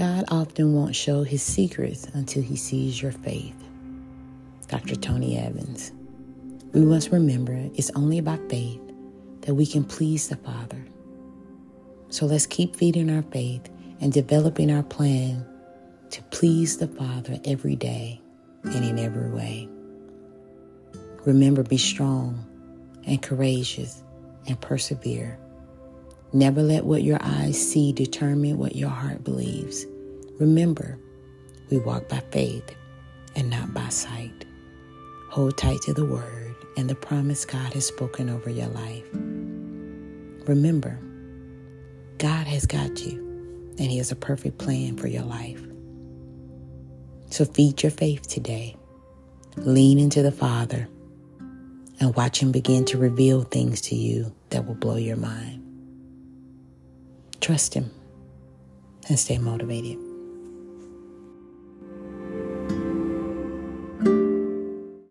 God often won't show his secrets until he sees your faith. Dr. Tony Evans. We must remember it's only by faith that we can please the Father. So let's keep feeding our faith and developing our plan to please the Father every day and in every way. Remember, be strong and courageous and persevere. Never let what your eyes see determine what your heart believes. Remember, we walk by faith and not by sight. Hold tight to the word and the promise God has spoken over your life. Remember, God has got you and He has a perfect plan for your life. So feed your faith today. Lean into the Father and watch Him begin to reveal things to you that will blow your mind. Trust Him and stay motivated.